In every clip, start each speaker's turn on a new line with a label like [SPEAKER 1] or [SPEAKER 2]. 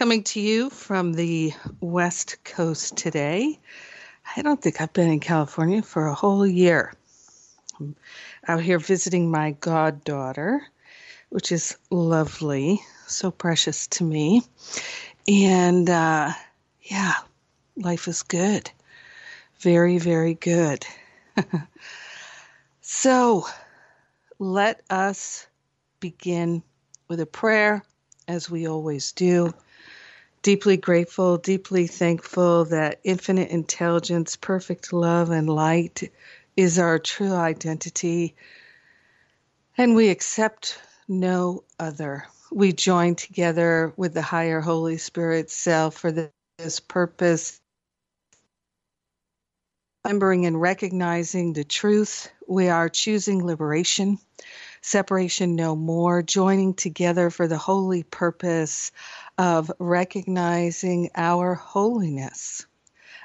[SPEAKER 1] Coming to you from the West Coast today. I don't think I've been in California for a whole year. I'm out here visiting my goddaughter, which is lovely, so precious to me. And uh, yeah, life is good. Very, very good. so let us begin with a prayer, as we always do deeply grateful, deeply thankful that infinite intelligence, perfect love, and light is our true identity. And we accept no other. We join together with the higher Holy Spirit self for this purpose. Remembering and recognizing the truth, we are choosing liberation separation no more, joining together for the holy purpose of recognizing our holiness,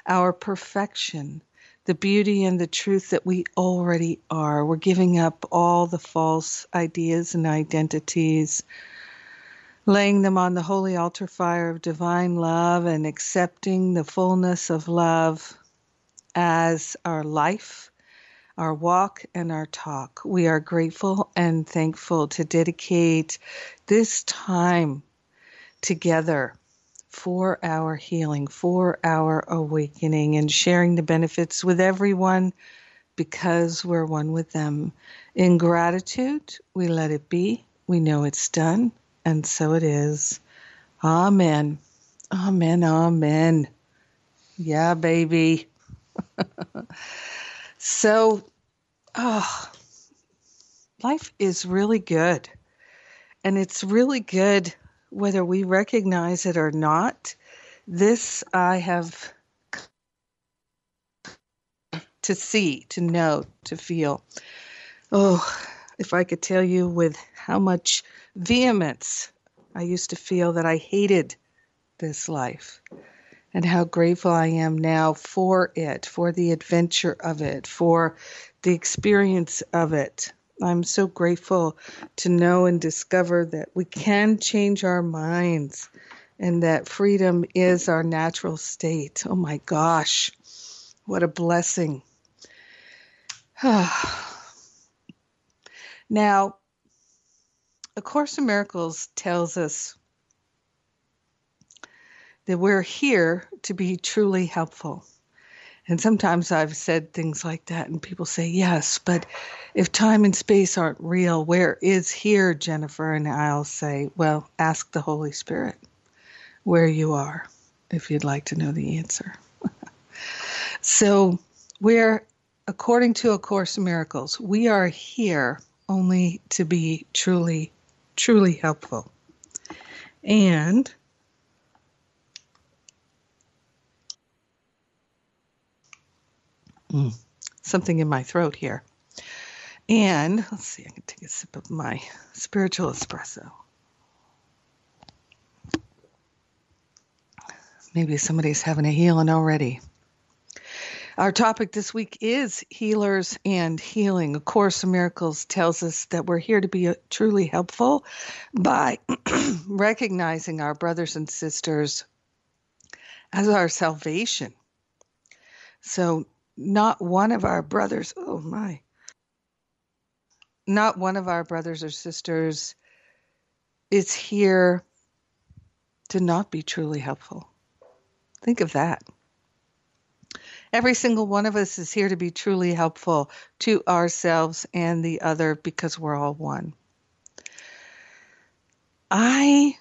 [SPEAKER 1] our perfection, the beauty and the truth that we already are. We're giving up all the false ideas and identities, laying them on the holy altar fire of divine love and accepting the fullness of love as our life our walk and our talk. We are grateful and thankful to dedicate this time together for our healing, for our awakening, and sharing the benefits with everyone because we're one with them. In gratitude, we let it be. We know it's done, and so it is. Amen. Amen. Amen. Yeah, baby. So, oh, life is really good. And it's really good whether we recognize it or not. This I have to see, to know, to feel. Oh, if I could tell you with how much vehemence I used to feel that I hated this life and how grateful I am now for it, for the adventure of it, for the experience of it. I'm so grateful to know and discover that we can change our minds and that freedom is our natural state. Oh my gosh, what a blessing. now, A Course in Miracles tells us that we're here to be truly helpful. And sometimes I've said things like that, and people say, Yes, but if time and space aren't real, where is here, Jennifer? And I'll say, Well, ask the Holy Spirit where you are if you'd like to know the answer. so, we're, according to A Course in Miracles, we are here only to be truly, truly helpful. And Mm, something in my throat here. And let's see, I can take a sip of my spiritual espresso. Maybe somebody's having a healing already. Our topic this week is healers and healing. A Course in Miracles tells us that we're here to be truly helpful by recognizing our brothers and sisters as our salvation. So, not one of our brothers, oh my, not one of our brothers or sisters is here to not be truly helpful. Think of that. Every single one of us is here to be truly helpful to ourselves and the other because we're all one. I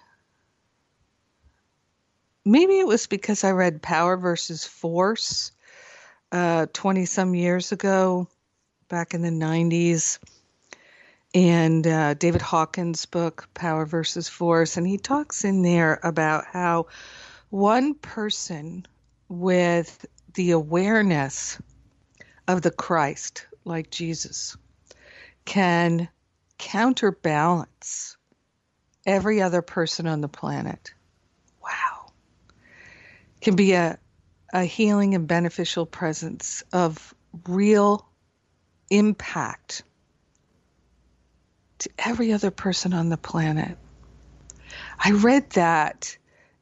[SPEAKER 1] maybe it was because I read Power versus Force 20 uh, some years ago, back in the 90s, and uh, David Hawkins' book, Power versus Force. And he talks in there about how one person with the awareness of the Christ, like Jesus, can counterbalance every other person on the planet. Wow. Can be a, a healing and beneficial presence of real impact to every other person on the planet. I read that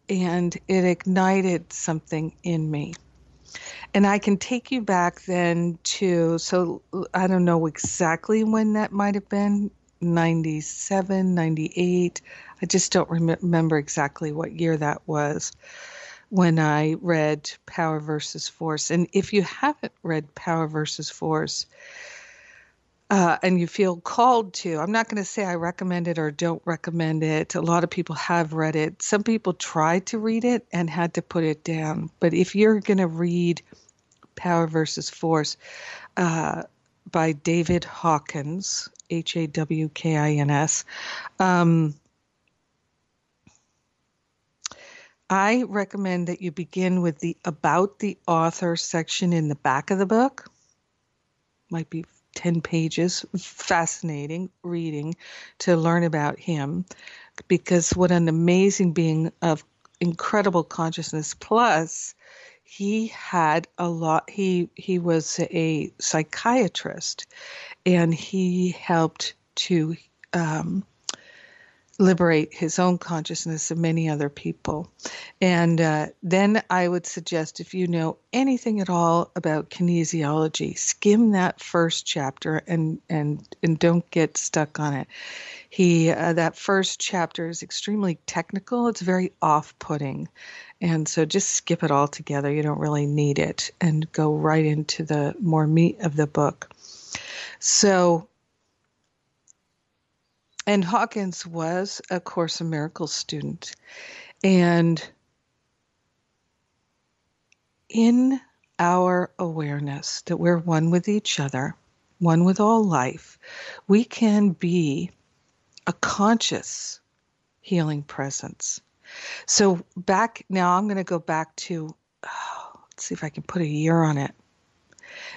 [SPEAKER 1] and it ignited something in me. And I can take you back then to, so I don't know exactly when that might have been 97, 98. I just don't rem- remember exactly what year that was when I read Power versus Force. And if you haven't read Power versus Force, uh, and you feel called to, I'm not going to say I recommend it or don't recommend it. A lot of people have read it. Some people tried to read it and had to put it down. But if you're going to read Power versus Force uh, by David Hawkins, H A W K I N S, um, I recommend that you begin with the About the Author section in the back of the book. Might be 10 pages, fascinating reading to learn about him. Because what an amazing being of incredible consciousness. Plus he had a lot he he was a psychiatrist. And he helped to um, liberate his own consciousness of many other people. And uh, then I would suggest if you know anything at all about kinesiology, skim that first chapter and and and don't get stuck on it. He uh, that first chapter is extremely technical. It's very off-putting. And so just skip it all together. You don't really need it and go right into the more meat of the book. So and Hawkins was a Course in Miracles student. And in our awareness that we're one with each other, one with all life, we can be a conscious healing presence. So, back now, I'm going to go back to, oh, let's see if I can put a year on it.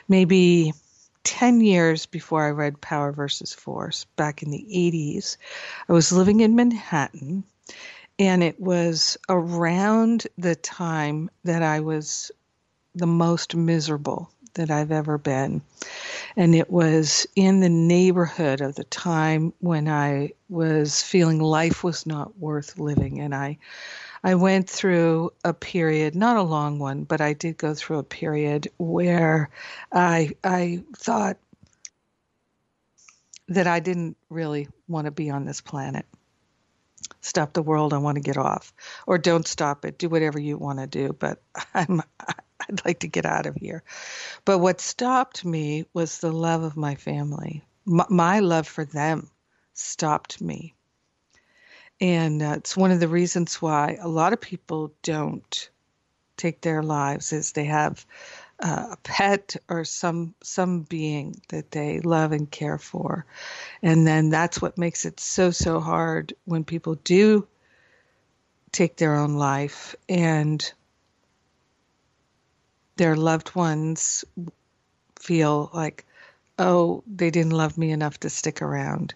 [SPEAKER 1] Maybe 10 years before I read Power versus Force, back in the 80s, I was living in Manhattan, and it was around the time that I was the most miserable that I've ever been. And it was in the neighborhood of the time when I was feeling life was not worth living. And I I went through a period, not a long one, but I did go through a period where I I thought that I didn't really want to be on this planet. Stop the world, I want to get off. Or don't stop it. Do whatever you want to do, but I'm I'd like to get out of here. But what stopped me was the love of my family. My, my love for them stopped me and uh, it's one of the reasons why a lot of people don't take their lives is they have uh, a pet or some some being that they love and care for. And then that's what makes it so so hard when people do take their own life and their loved ones feel like oh, they didn't love me enough to stick around.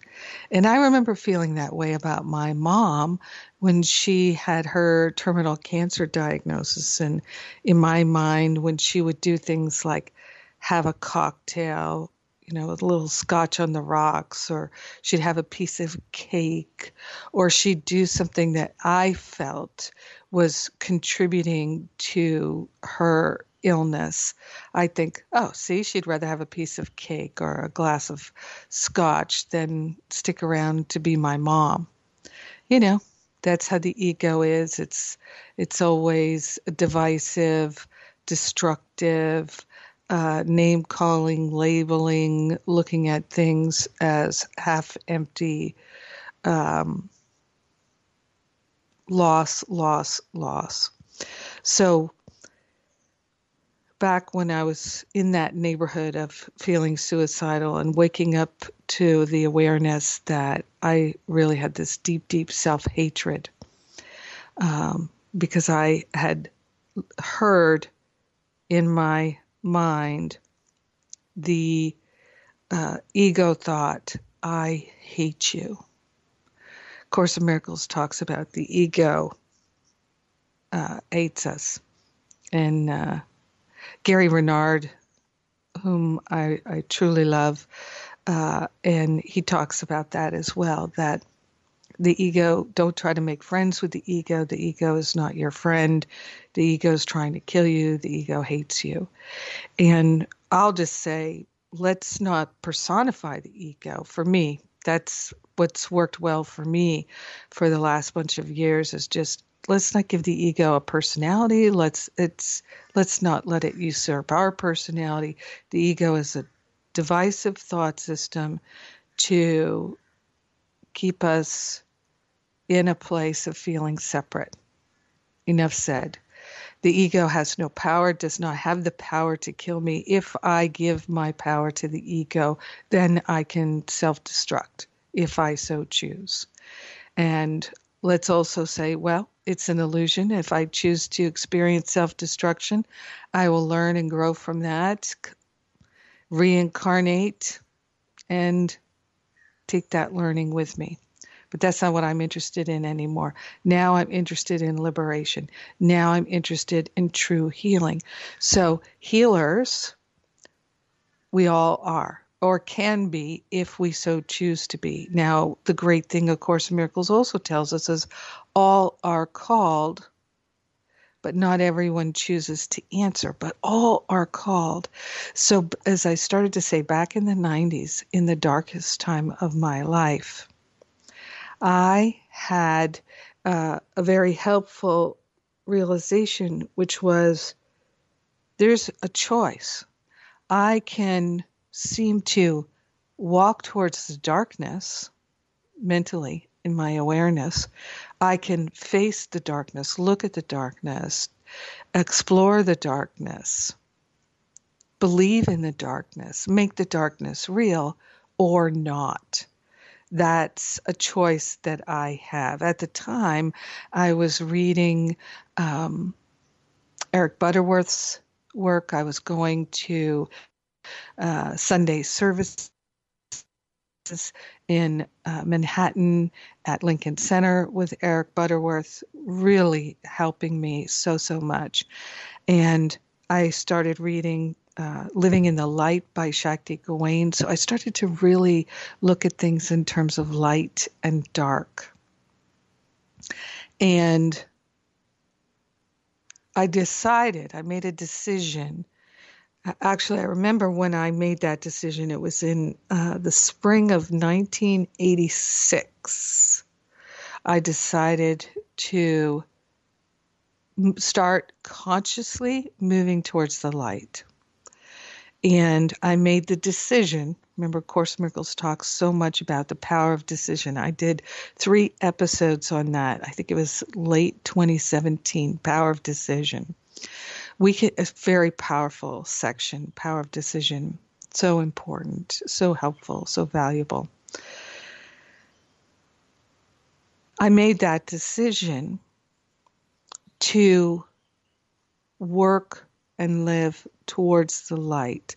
[SPEAKER 1] And I remember feeling that way about my mom when she had her terminal cancer diagnosis. And in my mind, when she would do things like have a cocktail, you know, a little scotch on the rocks, or she'd have a piece of cake, or she'd do something that I felt was contributing to her illness, I think, oh, see, she'd rather have a piece of cake or a glass of scotch than stick around to be my mom. You know, that's how the ego is. It's it's always divisive, destructive, uh, name calling, labeling, looking at things as half empty. Um, loss, loss, loss. So back when I was in that neighborhood of feeling suicidal and waking up to the awareness that I really had this deep, deep self hatred. Um, because I had heard in my mind the uh, ego thought, I hate you. Course of Miracles talks about the ego uh, hates us. And uh, Gary Renard, whom I, I truly love, uh, and he talks about that as well that the ego, don't try to make friends with the ego. The ego is not your friend. The ego is trying to kill you. The ego hates you. And I'll just say, let's not personify the ego. For me, that's what's worked well for me for the last bunch of years is just let's not give the ego a personality let's it's let's not let it usurp our personality the ego is a divisive thought system to keep us in a place of feeling separate. Enough said. The ego has no power, does not have the power to kill me. If I give my power to the ego, then I can self destruct if I so choose. And let's also say, well, it's an illusion. If I choose to experience self destruction, I will learn and grow from that, reincarnate, and take that learning with me. But that's not what I'm interested in anymore. Now I'm interested in liberation. Now I'm interested in true healing. So, healers, we all are or can be if we so choose to be. Now, the great thing, of Course in Miracles also tells us is all are called, but not everyone chooses to answer, but all are called. So, as I started to say back in the 90s, in the darkest time of my life, I had uh, a very helpful realization, which was there's a choice. I can seem to walk towards the darkness mentally in my awareness. I can face the darkness, look at the darkness, explore the darkness, believe in the darkness, make the darkness real or not that's a choice that I have. At the time, I was reading um, Eric Butterworth's work. I was going to uh, Sunday services in uh, Manhattan at Lincoln Center with Eric Butterworth, really helping me so, so much. And I started reading uh, Living in the Light by Shakti Gawain. So I started to really look at things in terms of light and dark. And I decided, I made a decision. Actually, I remember when I made that decision, it was in uh, the spring of 1986. I decided to start consciously moving towards the light. And I made the decision. Remember, Course Miracles talks so much about the power of decision. I did three episodes on that. I think it was late 2017, Power of Decision. We get a very powerful section, Power of Decision. So important, so helpful, so valuable. I made that decision to work and live towards the light.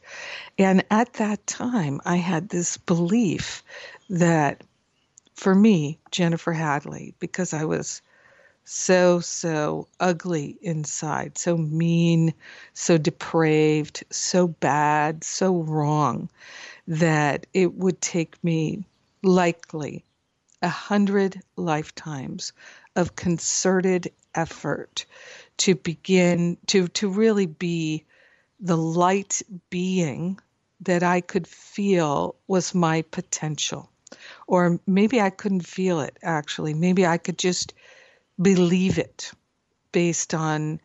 [SPEAKER 1] And at that time, I had this belief that for me, Jennifer Hadley, because I was so, so ugly inside, so mean, so depraved, so bad, so wrong, that it would take me likely a hundred lifetimes of concerted effort to begin to to really be the light being that I could feel was my potential. Or maybe I couldn't feel it actually. Maybe I could just believe it based on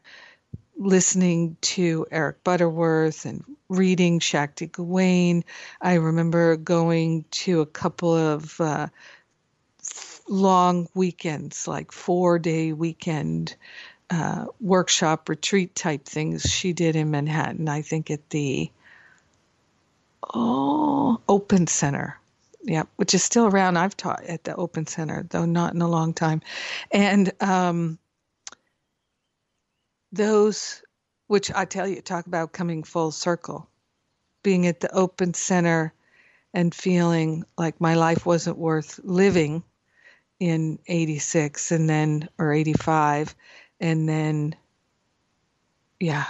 [SPEAKER 1] listening to Eric Butterworth and reading Shakti Gawain. I remember going to a couple of uh, long weekends, like four day weekend uh, workshop retreat type things she did in Manhattan. I think at the oh Open Center, yeah, which is still around. I've taught at the Open Center, though not in a long time, and um, those which I tell you, talk about coming full circle, being at the open center and feeling like my life wasn't worth living in 86 and then, or 85, and then, yeah,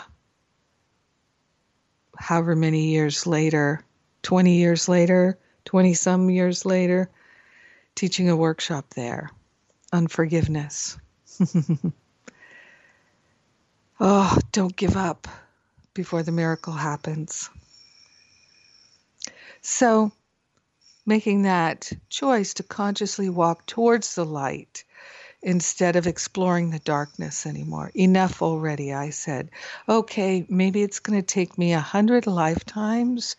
[SPEAKER 1] however many years later, 20 years later, 20 some years later, teaching a workshop there on forgiveness. oh, don't give up before the miracle happens. So, making that choice to consciously walk towards the light instead of exploring the darkness anymore. Enough already, I said. Okay, maybe it's going to take me a hundred lifetimes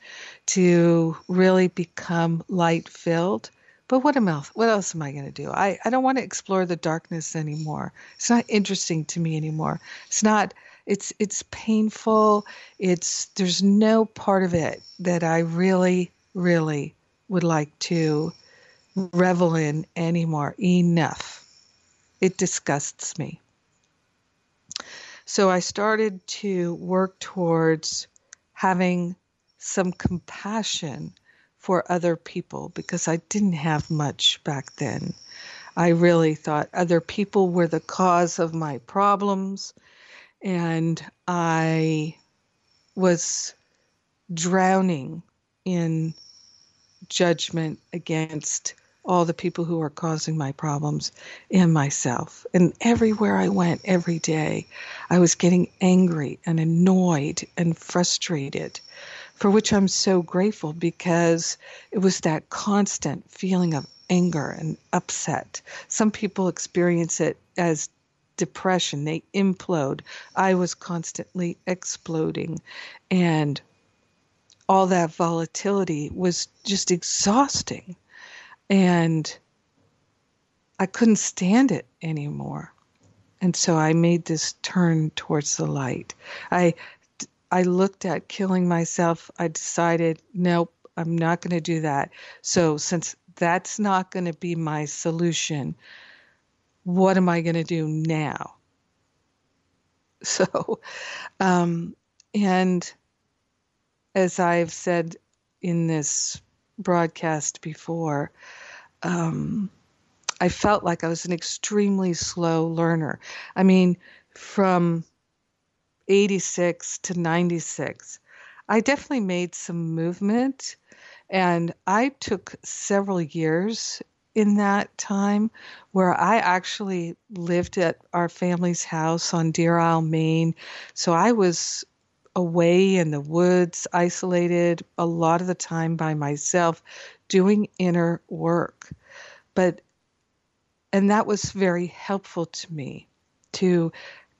[SPEAKER 1] to really become light filled. But what else? What else am I going to do? I, I don't want to explore the darkness anymore. It's not interesting to me anymore. It's not. It's it's painful. It's there's no part of it that I really really would like to revel in anymore. Enough it disgusts me. So I started to work towards having some compassion for other people because I didn't have much back then. I really thought other people were the cause of my problems, and I was drowning in judgment against all the people who are causing my problems and myself. And everywhere I went, every day, I was getting angry and annoyed and frustrated, for which I'm so grateful because it was that constant feeling of anger and upset. Some people experience it as depression, they implode. I was constantly exploding. And all that volatility was just exhausting and I couldn't stand it anymore. And so I made this turn towards the light. I I looked at killing myself. I decided, nope, I'm not going to do that. So since that's not going to be my solution, what am I going to do now? So, um, and as I've said in this broadcast before, um, I felt like I was an extremely slow learner. I mean, from 86 to 96, I definitely made some movement. And I took several years in that time where I actually lived at our family's house on Deer Isle, Maine. So I was away in the woods, isolated a lot of the time by myself, doing inner work. But, and that was very helpful to me to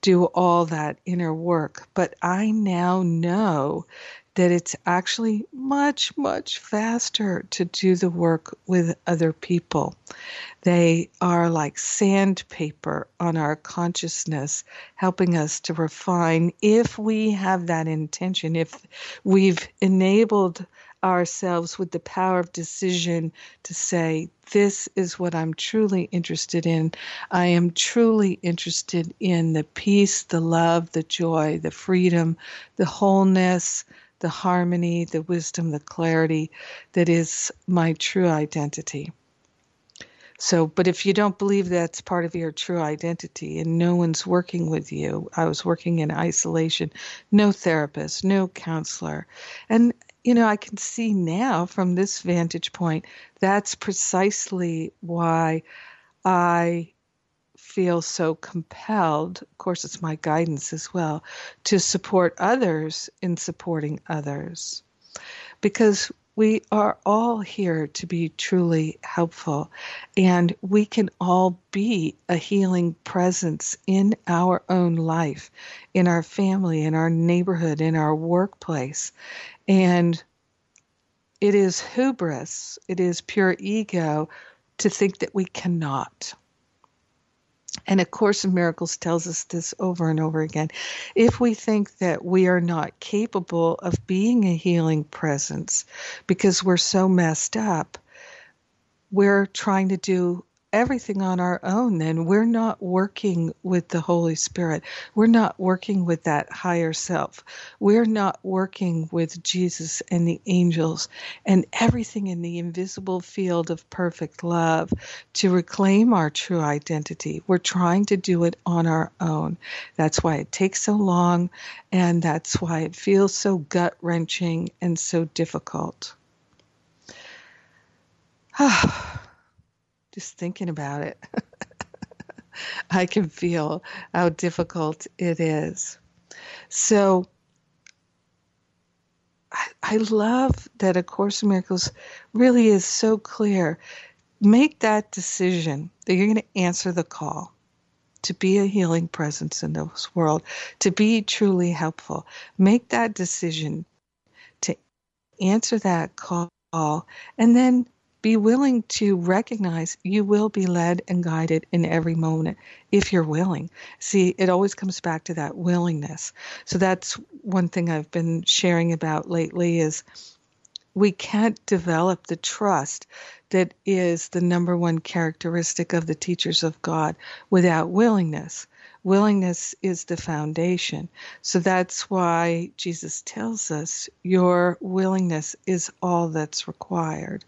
[SPEAKER 1] do all that inner work. But I now know that it's actually much, much faster to do the work with other people. They are like sandpaper on our consciousness, helping us to refine if we have that intention, if we've enabled ourselves with the power of decision to say, This is what I'm truly interested in. I am truly interested in the peace, the love, the joy, the freedom, the wholeness, the harmony, the wisdom, the clarity that is my true identity. So, but if you don't believe that's part of your true identity and no one's working with you, I was working in isolation, no therapist, no counselor. And, you know, I can see now from this vantage point, that's precisely why I feel so compelled, of course, it's my guidance as well, to support others in supporting others. Because we are all here to be truly helpful, and we can all be a healing presence in our own life, in our family, in our neighborhood, in our workplace. And it is hubris, it is pure ego to think that we cannot. And A Course in Miracles tells us this over and over again. If we think that we are not capable of being a healing presence because we're so messed up, we're trying to do everything on our own, then we're not working with the Holy Spirit. We're not working with that higher self. We're not working with Jesus and the angels and everything in the invisible field of perfect love to reclaim our true identity. We're trying to do it on our own. That's why it takes so long, and that's why it feels so gut wrenching and so difficult. Just thinking about it, I can feel how difficult it is. So I, I love that A Course in Miracles really is so clear. Make that decision that you're going to answer the call to be a healing presence in this world, to be truly helpful. Make that decision to answer that call and then be willing to recognize you will be led and guided in every moment if you're willing. See, it always comes back to that willingness. So that's one thing I've been sharing about lately is we can't develop the trust that is the number one characteristic of the teachers of God without willingness willingness is the foundation. So that's why Jesus tells us your willingness is all that's required.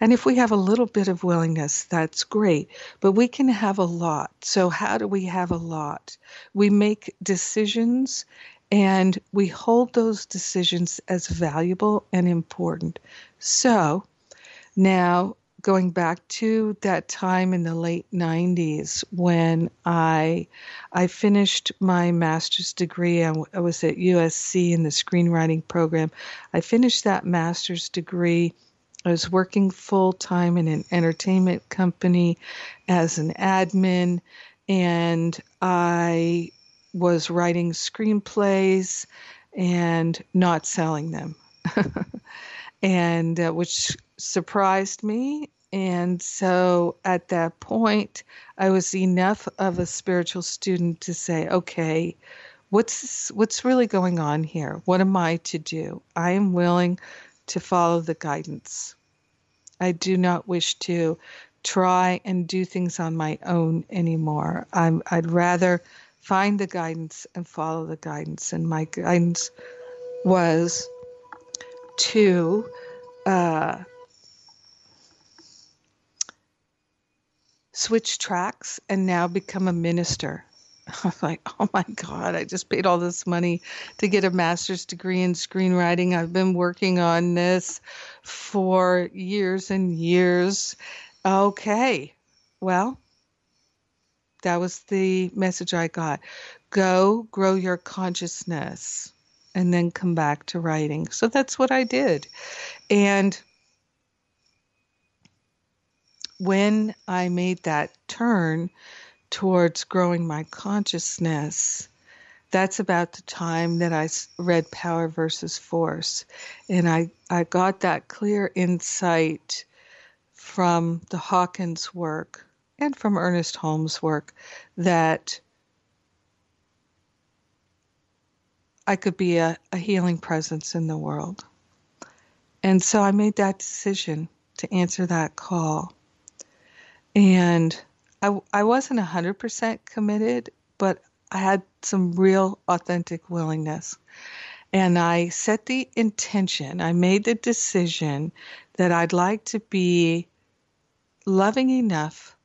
[SPEAKER 1] And if we have a little bit of willingness, that's great, but we can have a lot. So, how do we have a lot? We make decisions and we hold those decisions as valuable and important. So, now going back to that time in the late 90s when I I finished my master's degree. I, I was at USC in the screenwriting program. I finished that master's degree. I was working full time in an entertainment company as an admin, and I was writing screenplays and not selling them. and uh, which surprised me. And so at that point, I was enough of a spiritual student to say, okay, what's what's really going on here? What am I to do? I am willing to follow the guidance. I do not wish to try and do things on my own anymore. I'm, I'd rather find the guidance and follow the guidance. And my guidance was to uh, switch tracks and now become a minister. I'm like, oh my God, I just paid all this money to get a master's degree in screenwriting. I've been working on this for years and years. Okay, well, that was the message I got. Go grow your consciousness and then come back to writing. So that's what I did. And when I made that turn towards growing my consciousness, that's about the time that I read Power versus Force. And I, I got that clear insight from the Hawkins work and from Ernest Holmes' work that I could be a, a healing presence in the world. And so I made that decision to answer that call. And I, I wasn't 100% committed, but I had some real authentic willingness. And I set the intention, I made the decision that I'd like to be loving enough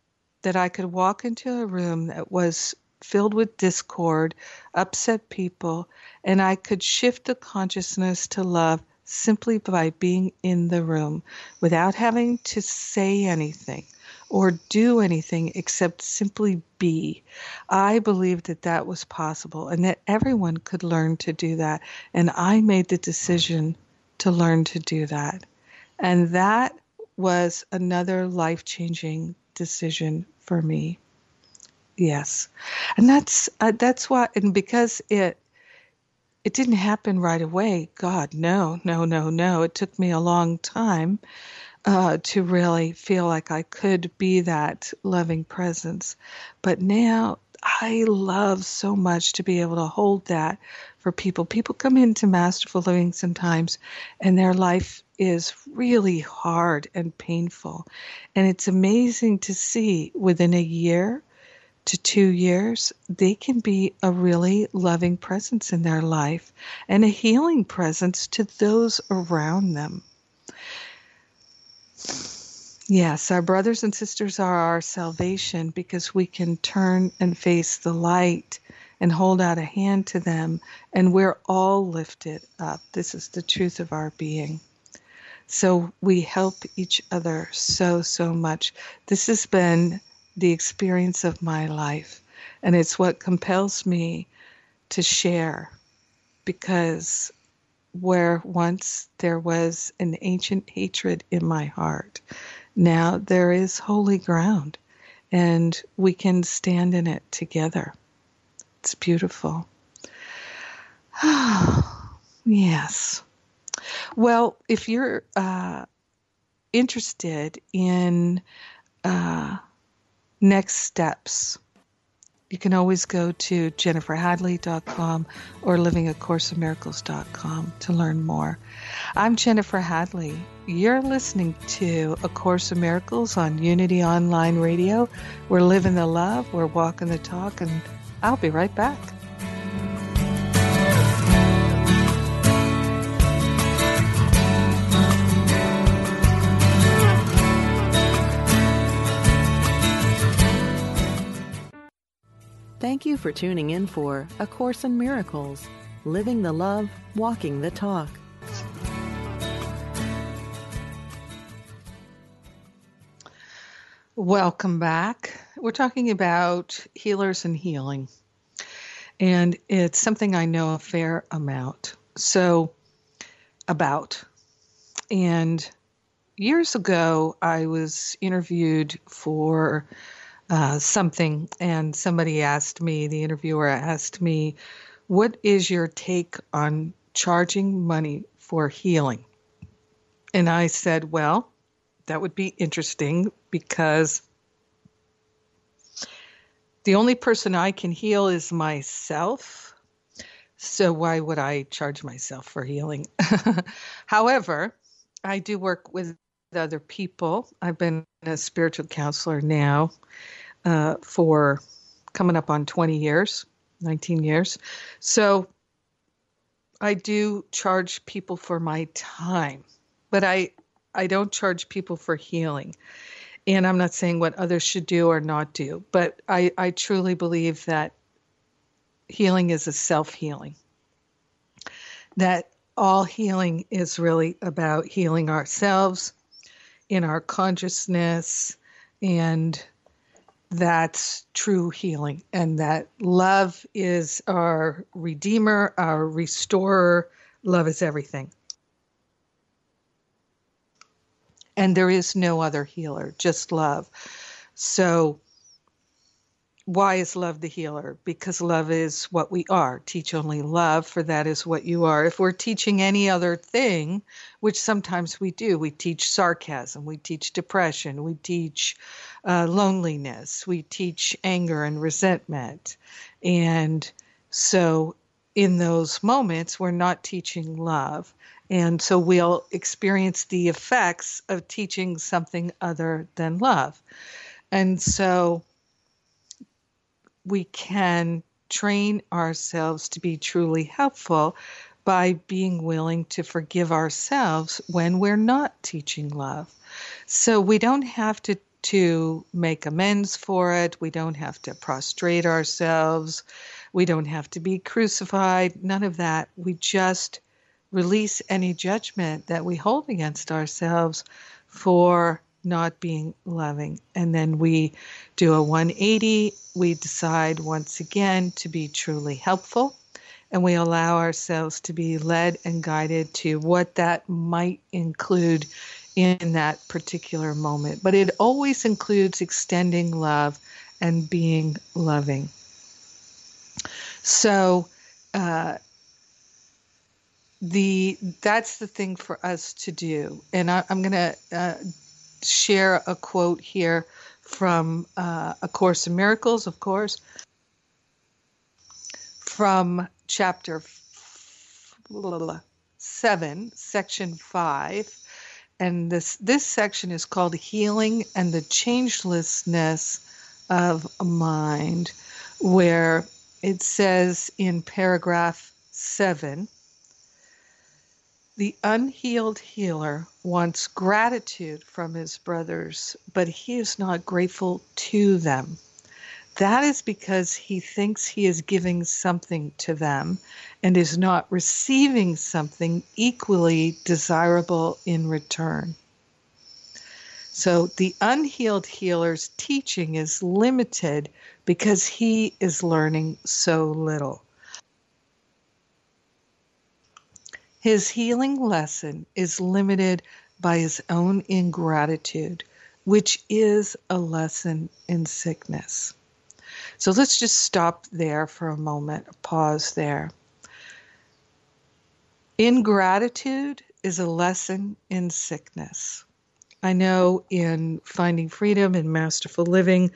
[SPEAKER 1] that I could walk into a room that was filled with discord, upset people, and I could shift the consciousness to love simply by being in the room without having to say anything or do anything except simply be. I believed that that was possible and that everyone could learn to do that. And I made the decision to learn to do that. And that was another life changing decision for me. Yes. And that's uh, that's why and because it it didn't happen right away. God, no, no, no, no. It took me a long time uh, to really feel like I could be that loving presence. But now I love so much to be able to hold that for people. People come into Masterful Living sometimes and their life is really hard and painful. And it's amazing to see within a year to two years, they can be a really loving presence in their life and a healing presence to those around them. Yes, our brothers and sisters are our salvation because we can turn and face the light and hold out a hand to them, and we're all lifted up. This is the truth of our being. So we help each other so, so much. This has been the experience of my life. And it's what compels me to share because where once there was an ancient hatred in my heart, now there is holy ground and we can stand in it together. It's beautiful. yes. Well, if you're uh, interested in uh, next steps. You can always go to jenniferhadley.com or livingacourseofmiracles.com to learn more. I'm Jennifer Hadley. You're listening to A Course of Miracles on Unity Online Radio. We're living the love, we're walking the talk, and I'll be right back.
[SPEAKER 2] Thank you for tuning in for A Course in Miracles Living the Love, Walking the Talk.
[SPEAKER 1] Welcome back. We're talking about healers and healing, and it's something I know a fair amount. So, about. And years ago, I was interviewed for uh, something, and somebody asked me, the interviewer asked me, What is your take on charging money for healing? And I said, Well, that would be interesting because the only person I can heal is myself. So why would I charge myself for healing? However, I do work with other people. I've been a spiritual counselor now uh, for coming up on 20 years, 19 years. So I do charge people for my time, but I I don't charge people for healing. And I'm not saying what others should do or not do, but I, I truly believe that healing is a self healing. That all healing is really about healing ourselves in our consciousness and that's true healing and that love is our redeemer our restorer. Love is everything. And there is no other healer just love. So why is love the healer? Because love is what we are. Teach only love, for that is what you are. If we're teaching any other thing, which sometimes we do, we teach sarcasm, we teach depression, we teach uh, loneliness, we teach anger and resentment. And so in those moments, we're not teaching love. And so we'll experience the effects of teaching something other than love. And so we can train ourselves to be truly helpful by being willing to forgive ourselves when we're not teaching love. So we don't have to to make amends for it. We don't have to prostrate ourselves. We don't have to be crucified. None of that. We just release any judgment that we hold against ourselves for not being loving. And then we do a 180. We decide once again to be truly helpful. And we allow ourselves to be led and guided to what that might include in that particular moment. But it always includes extending love and being loving. So, uh, the that's the thing for us to do and I, am going to uh, share a quote here from uh, A Course in Miracles, of course, from chapter 7, section 5. and this this section is called healing and the changelessness of mind where it says in paragraph 7 the unhealed healer wants gratitude from his brothers but he is not grateful to them that is because he thinks he is giving something to them and is not receiving something equally desirable in return. So the unhealed healer's teaching is limited because he is learning so little. His healing lesson is limited by his own ingratitude, which is a lesson in sickness. So let's just stop there for a moment, pause there. Ingratitude is a lesson in sickness. I know in Finding Freedom and Masterful Living,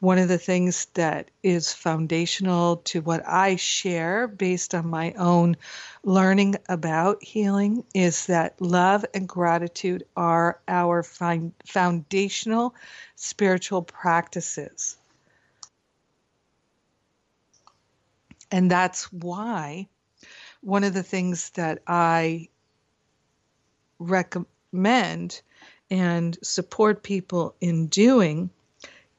[SPEAKER 1] one of the things that is foundational to what I share based on my own learning about healing is that love and gratitude are our foundational spiritual practices. And that's why one of the things that I recommend and support people in doing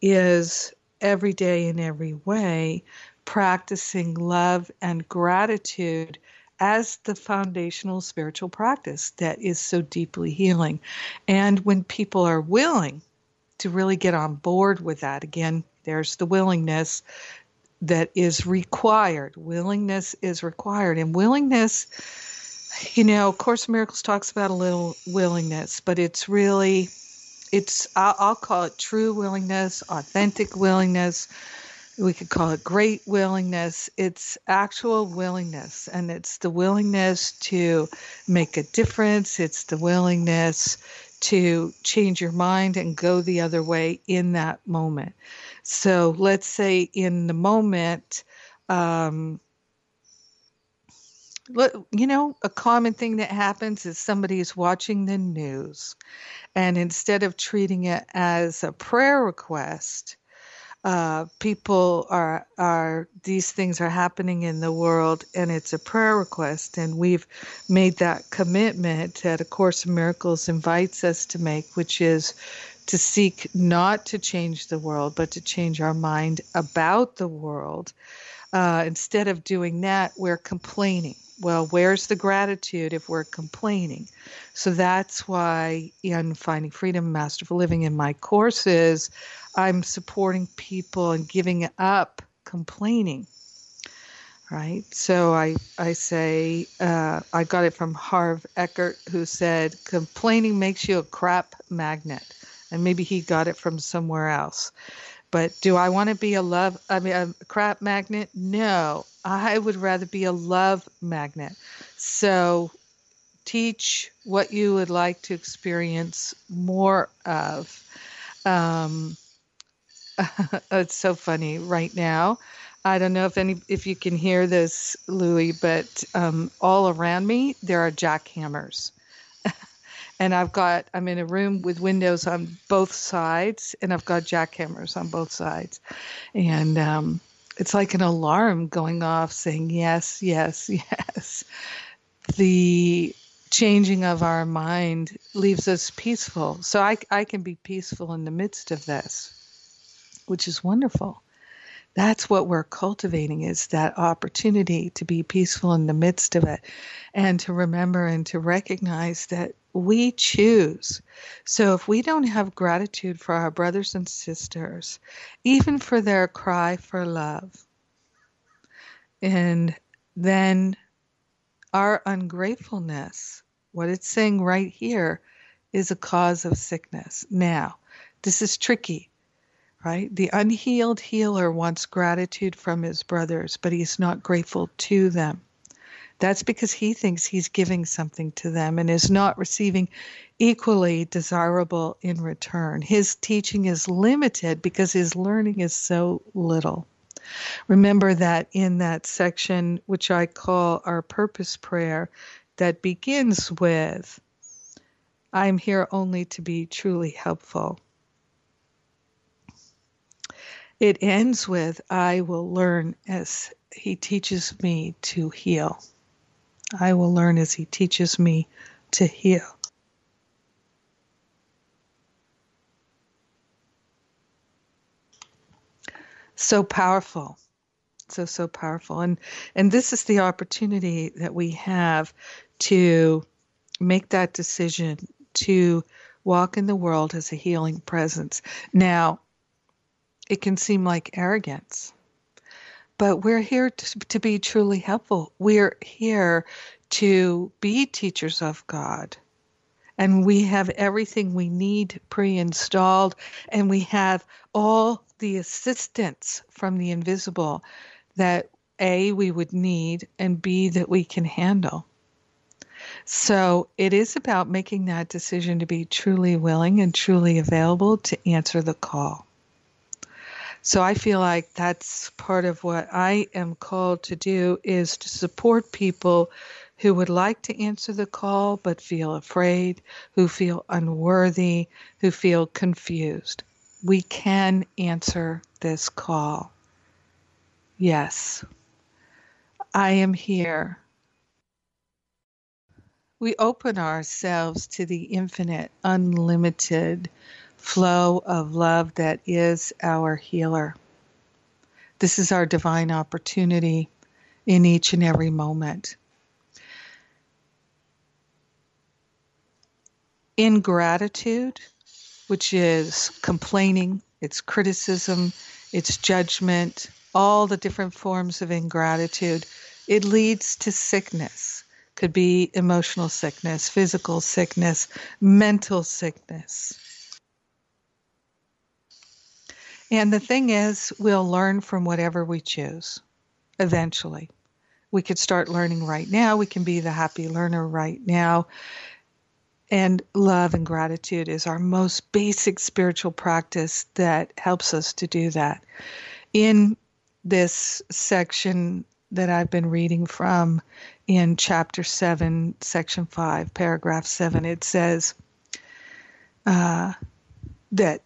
[SPEAKER 1] is every day in every way practicing love and gratitude as the foundational spiritual practice that is so deeply healing. And when people are willing to really get on board with that, again, there's the willingness that is required. Willingness is required. And willingness, you know, Course Miracles talks about a little willingness, but it's really, it's, I'll, I'll call it true willingness, authentic willingness. We could call it great willingness. It's actual willingness, and it's the willingness to make a difference. It's the willingness to change your mind and go the other way in that moment. So let's say in the moment, um, you know, a common thing that happens is somebody is watching the news, and instead of treating it as a prayer request, uh, people are are these things are happening in the world, and it's a prayer request, and we've made that commitment that A Course in Miracles invites us to make, which is to seek not to change the world, but to change our mind about the world. Uh, instead of doing that, we're complaining. Well, where's the gratitude if we're complaining? So that's why in Finding Freedom, Masterful Living, in my courses, I'm supporting people and giving up complaining. Right. So I, I say, uh, I got it from Harv Eker, who said, complaining makes you a crap magnet and maybe he got it from somewhere else. But do I want to be a love, I mean, a crap magnet? No, I would rather be a love magnet. So teach what you would like to experience more of. Um, it's so funny right now. I don't know if any if you can hear this, Louie, but um, all around me there are jackhammers and I've got I'm in a room with windows on both sides, and I've got jackhammers on both sides, and um, it's like an alarm going off saying yes, yes, yes. The changing of our mind leaves us peaceful, so I I can be peaceful in the midst of this, which is wonderful that's what we're cultivating is that opportunity to be peaceful in the midst of it and to remember and to recognize that we choose. So if we don't have gratitude for our brothers and sisters, even for their cry for love, and then our ungratefulness, what it's saying right here, is a cause of sickness. Now, this is tricky, right? The unhealed healer wants gratitude from his brothers, but he's not grateful to them. That's because he thinks he's giving something to them and is not receiving equally desirable in return. His teaching is limited because his learning is so little. Remember that in that section, which I call our purpose prayer, that begins with I'm here only to be truly helpful. It ends with, I will learn as he teaches me to heal. I will learn as he teaches me to heal. So powerful. So so powerful. And and this is the opportunity that we have to make that decision to walk in the world as a healing presence. Now, it can seem like arrogance, but we're here to, to be truly helpful. We're here to be teachers of God. And we have everything we need pre installed, and we have all the assistance from the invisible that A, we would need, and B, that we can handle. So it is about making that decision to be truly willing and truly available to answer the call. So I feel like that's part of what I am called to do is to support people who would like to answer the call but feel afraid, who feel unworthy, who feel confused. We can answer this call. Yes, I am here we open ourselves to the infinite, unlimited flow of love that is our healer. This is our divine opportunity in each and every moment. Ingratitude, which is complaining, it's criticism, it's judgment, all the different forms of ingratitude, it leads to sickness could be emotional sickness, physical sickness, mental sickness. And the thing is, we'll learn from whatever we choose eventually. We could start learning right now. We can be the happy learner right now. And love and gratitude is our most basic spiritual practice that helps us to do that. In this section that I've been reading from in chapter 7, section 5, paragraph 7. It says uh, that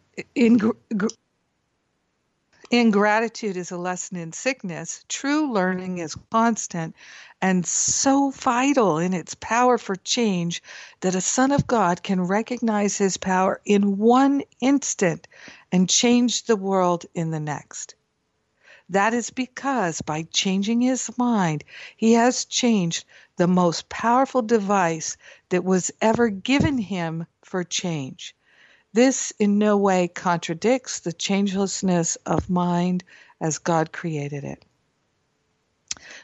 [SPEAKER 1] ingratitude is a lesson in sickness. True learning is constant and so vital in its power for change that a son of God can recognize his power in one instant and change the world in the next. That is because by changing his mind, he has changed the most powerful device that was ever given him for change. This in no way contradicts the changelessness of mind as God created it.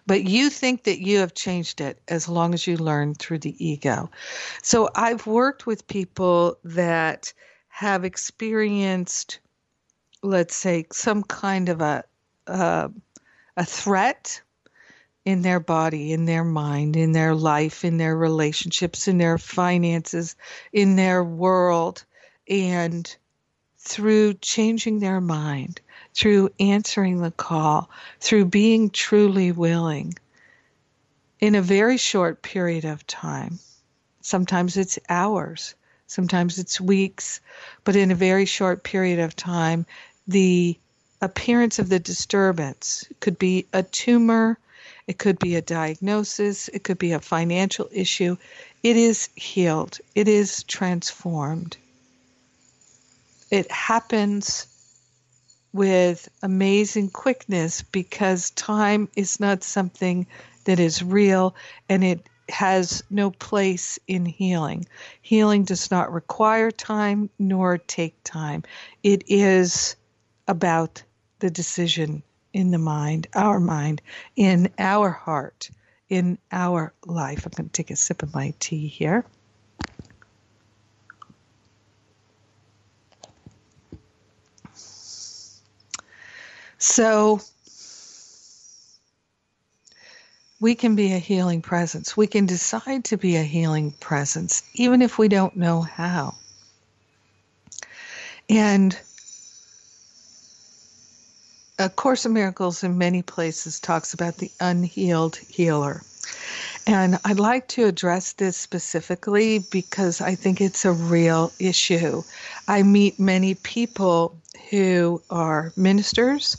[SPEAKER 1] But you think that you have changed it as long as you learn through the ego. So I've worked with people that have experienced, let's say, some kind of a uh, a threat in their body, in their mind, in their life, in their relationships, in their finances, in their world. And through changing their mind, through answering the call, through being truly willing, in a very short period of time, sometimes it's hours, sometimes it's weeks, but in a very short period of time, the appearance of the disturbance. Could be a tumor, it could be a diagnosis, it could be a financial issue. It is healed, it is transformed. It happens with amazing quickness because time is not something that is real and it has no place in healing. Healing does not require time nor take time. It is about the decision in the mind, our mind, in our heart, in our life. I'm going to take a sip of my tea here. So, we can be a healing presence. We can decide to be a healing presence, even if we don't know how. And a Course in Miracles in many places talks about the unhealed healer. And I'd like to address this specifically because I think it's a real issue. I meet many people who are ministers.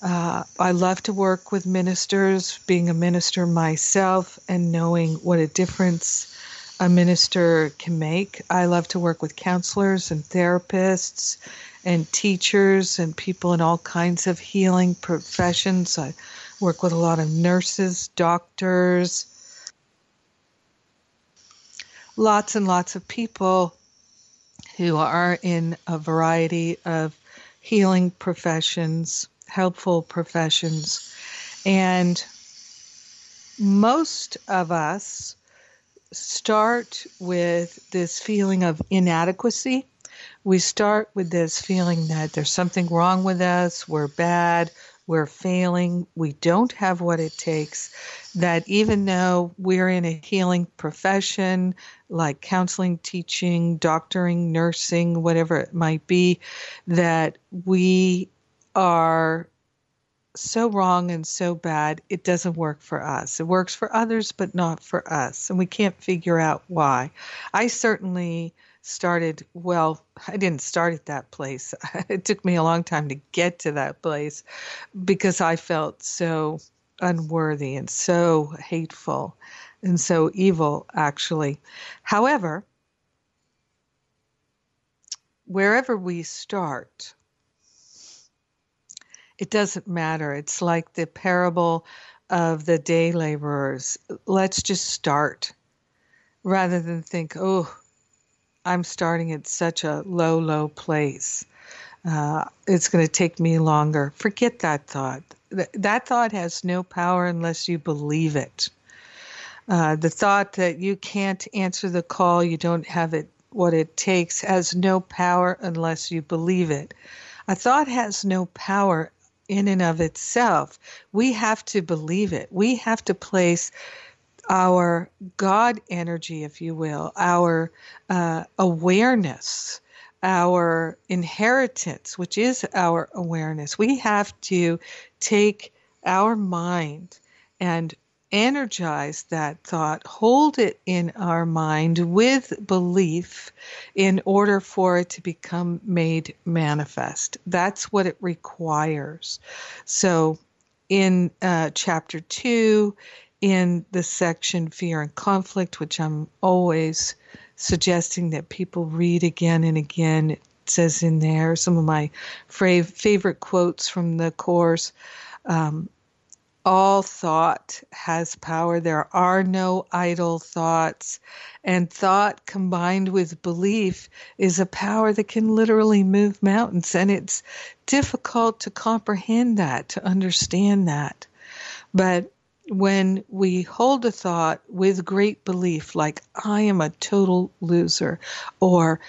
[SPEAKER 1] Uh, I love to work with ministers, being a minister myself and knowing what a difference a minister can make. I love to work with counselors and therapists and teachers and people in all kinds of healing professions. I work with a lot of nurses, doctors, lots and lots of people who are in a variety of healing professions, helpful professions. And most of us start with this feeling of inadequacy. We start with this feeling that there's something wrong with us, we're bad, we're failing, we don't have what it takes. That even though we're in a healing profession like counseling, teaching, doctoring, nursing, whatever it might be, that we are so wrong and so bad, it doesn't work for us. It works for others, but not for us. And we can't figure out why. I certainly started, well, I didn't start at that place. it took me a long time to get to that place because I felt so unworthy and so hateful and so evil, actually. However, wherever we start, it doesn't matter. It's like the parable of the day laborers. Let's just start rather than think, oh, I'm starting at such a low, low place. Uh, it's going to take me longer. Forget that thought. Th- that thought has no power unless you believe it. Uh, the thought that you can't answer the call, you don't have it what it takes, has no power unless you believe it. A thought has no power in and of itself. We have to believe it. We have to place our God energy, if you will, our uh, awareness, our inheritance, which is our awareness. We have to take our mind and energize that thought, hold it in our mind with belief in order for it to become made manifest. That's what it requires. So, in uh, chapter two, in the section Fear and Conflict, which I'm always suggesting that people read again and again, it says in there some of my favorite quotes from the course. Um, all thought has power. There are no idle thoughts. And thought combined with belief is a power that can literally move mountains. And it's difficult to comprehend that, to understand that. But when we hold a thought with great belief, like, I am a total loser, or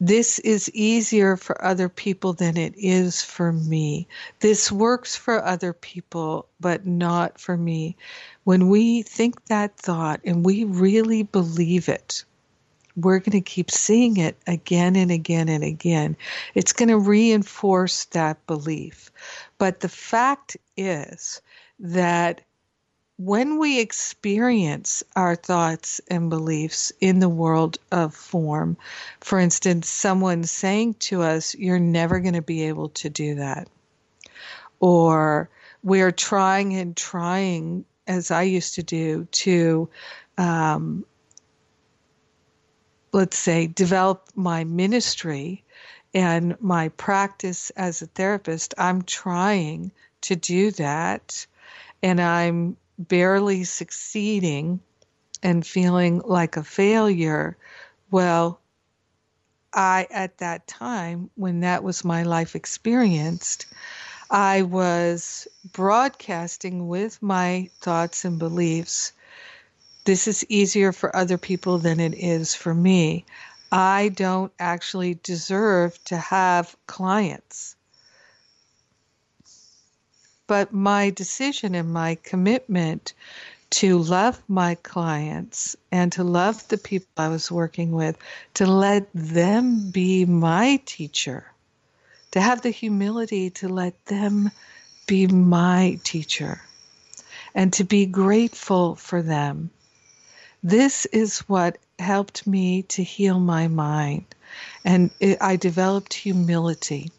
[SPEAKER 1] this is easier for other people than it is for me. This works for other people, but not for me. When we think that thought and we really believe it, we're going to keep seeing it again and again and again. It's going to reinforce that belief. But the fact is that when we experience our thoughts and beliefs in the world of form, for instance, someone saying to us, You're never going to be able to do that, or we're trying and trying, as I used to do, to, um, let's say, develop my ministry and my practice as a therapist. I'm trying to do that. And I'm barely succeeding and feeling like a failure, well, I, at that time, when that was my life experience, I was broadcasting with my thoughts and beliefs. This is easier for other people than it is for me. I don't actually deserve to have clients but my decision and my commitment to love my clients and to love the people I was working with, to let them be my teacher, to have the humility to let them be my teacher, and to be grateful for them This is what helped me to heal my mind. And it, I developed humility.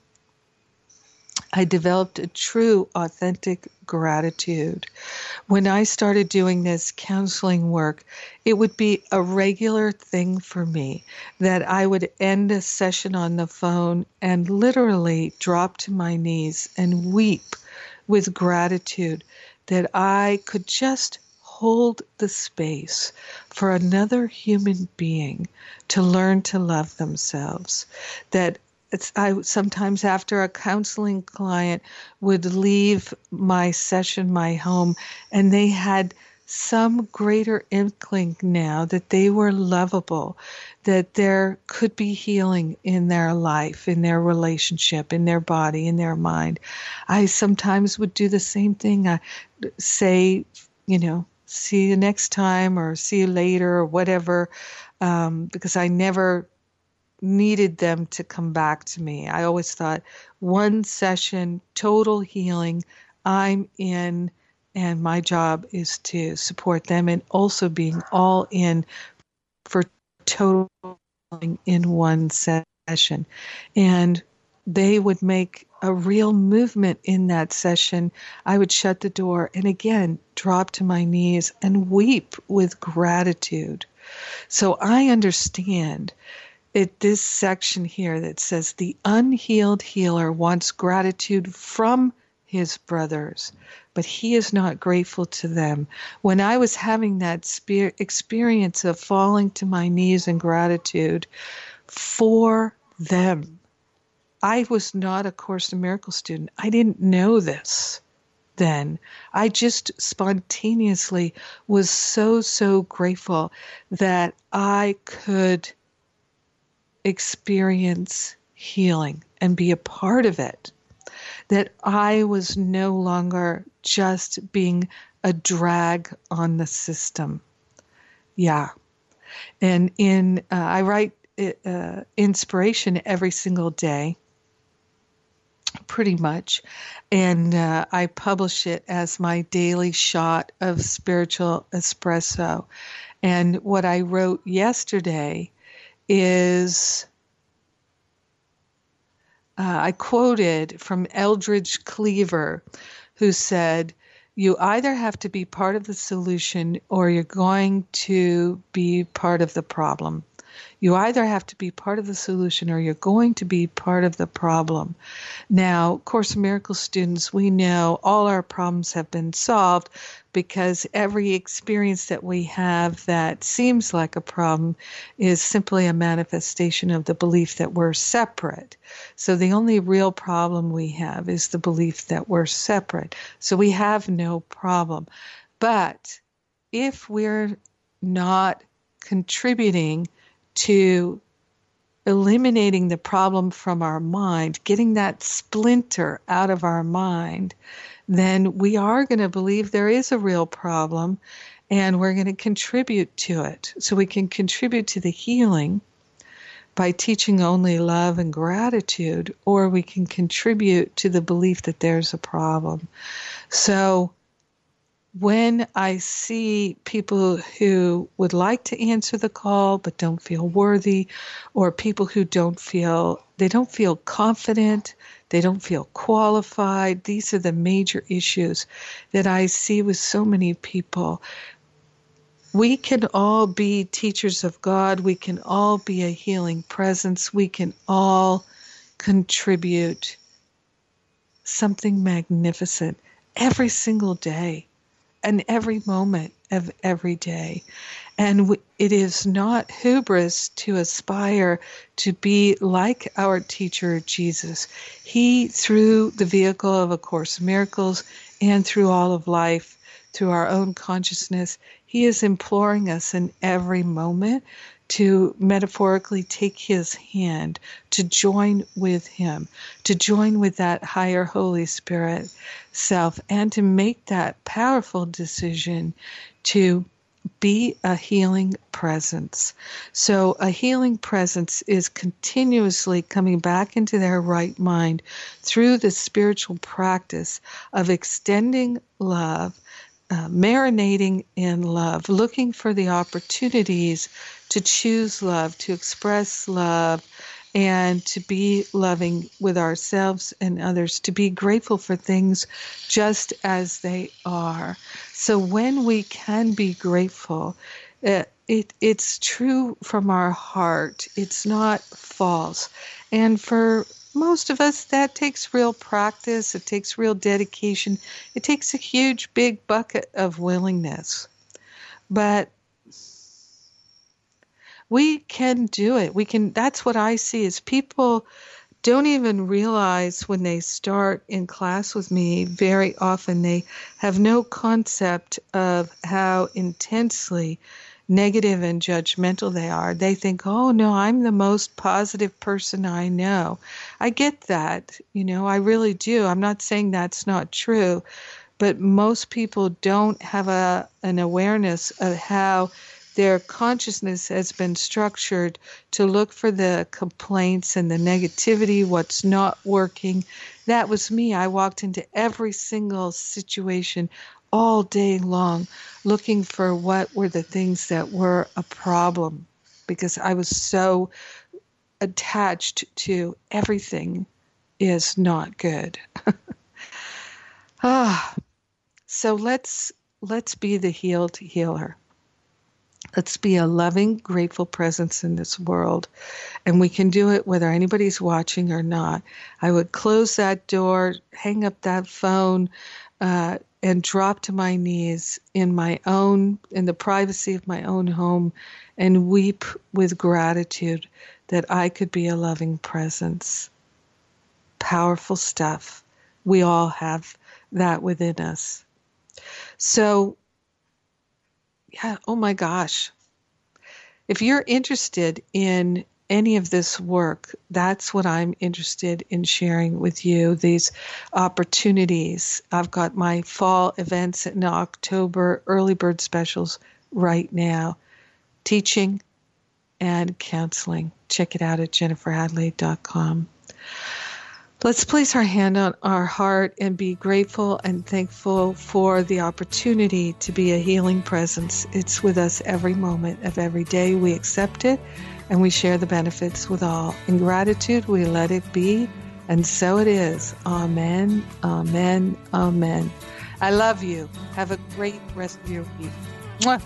[SPEAKER 1] I developed a true, authentic gratitude. When I started doing this counseling work, it would be a regular thing for me that I would end a session on the phone and literally drop to my knees and weep with gratitude that I could just hold the space for another human being to learn to love themselves. That it's, I sometimes after a counseling client would leave my session, my home, and they had some greater inkling now that they were lovable, that there could be healing in their life, in their relationship, in their body, in their mind. I sometimes would do the same thing. I say, you know, see you next time or see you later or whatever, um, because I never needed them to come back to me. I always thought one session, total healing, I'm in, and my job is to support them and also being all in for total healing in one session. And they would make a real movement in that session. I would shut the door and again drop to my knees and weep with gratitude. So I understand it this section here that says the unhealed healer wants gratitude from his brothers, but he is not grateful to them. When I was having that experience of falling to my knees in gratitude for them, I was not a Course in Miracles student. I didn't know this then. I just spontaneously was so, so grateful that I could experience healing and be a part of it. That I was no longer just being a drag on the system. Yeah. And in, uh, I write uh, inspiration every single day, pretty much. And uh, I publish it as my daily shot of spiritual espresso. And what I wrote yesterday is uh, I quoted from Eldridge Cleaver, who said, You either have to be part of the solution or you're going to be part of the problem. You either have to be part of the solution or you're going to be part of the problem. Now, Course in Miracles students, we know all our problems have been solved because every experience that we have that seems like a problem is simply a manifestation of the belief that we're separate. So the only real problem we have is the belief that we're separate. So we have no problem. But if we're not contributing to eliminating the problem from our mind, getting that splinter out of our mind, then we are going to believe there is a real problem and we're going to contribute to it. So we can contribute to the healing by teaching only love and gratitude, or we can contribute to the belief that there's a problem. So when I see people who would like to answer the call but don't feel worthy, or people who don't feel they don't feel confident, they don't feel qualified, these are the major issues that I see with so many people. We can all be teachers of God. We can all be a healing presence. We can all contribute something magnificent every single day and every moment of every day. And it is not hubris to aspire to be like our teacher Jesus. He, through the vehicle of A Course in Miracles and through all of life, through our own consciousness, he is imploring us in every moment to metaphorically take his hand, to join with him, to join with that higher Holy Spirit self, and to make that powerful decision to be a healing presence. So, a healing presence is continuously coming back into their right mind through the spiritual practice of extending love uh, marinating in love, looking for the opportunities to choose love, to express love, and to be loving with ourselves and others, to be grateful for things just as they are. So when we can be grateful, it, it, it's true from our heart. It's not false. And for most of us, that takes real practice, it takes real dedication, it takes a huge, big bucket of willingness. But we can do it. We can, that's what I see is people don't even realize when they start in class with me, very often they have no concept of how intensely negative and judgmental they are, they think, oh no, I'm the most positive person I know. I get that, you know, I really do. I'm not saying that's not true, but most people don't have a an awareness of how their consciousness has been structured to look for the complaints and the negativity, what's not working. That was me. I walked into every single situation all day long looking for what were the things that were a problem because I was so attached to everything is not good. ah, so let's let's be the healed healer. Let's be a loving, grateful presence in this world. And we can do it whether anybody's watching or not. I would close that door, hang up that phone, uh, and drop to my knees in my own, in the privacy of my own home, and weep with gratitude that I could be a loving presence. Powerful stuff. We all have that within us. So, yeah, oh my gosh. If you're interested in any of this work, that's what I'm interested in sharing with you these opportunities. I've got my fall events in October, early bird specials right now, teaching and counseling. Check it out at jenniferhadley.com. Let's place our hand on our heart and be grateful and thankful for the opportunity to be a healing presence. It's with us every moment of every day. We accept it and we share the benefits with all. In gratitude, we let it be, and so it is. Amen, amen, amen. I love you. Have a great rest of your week. Mwah.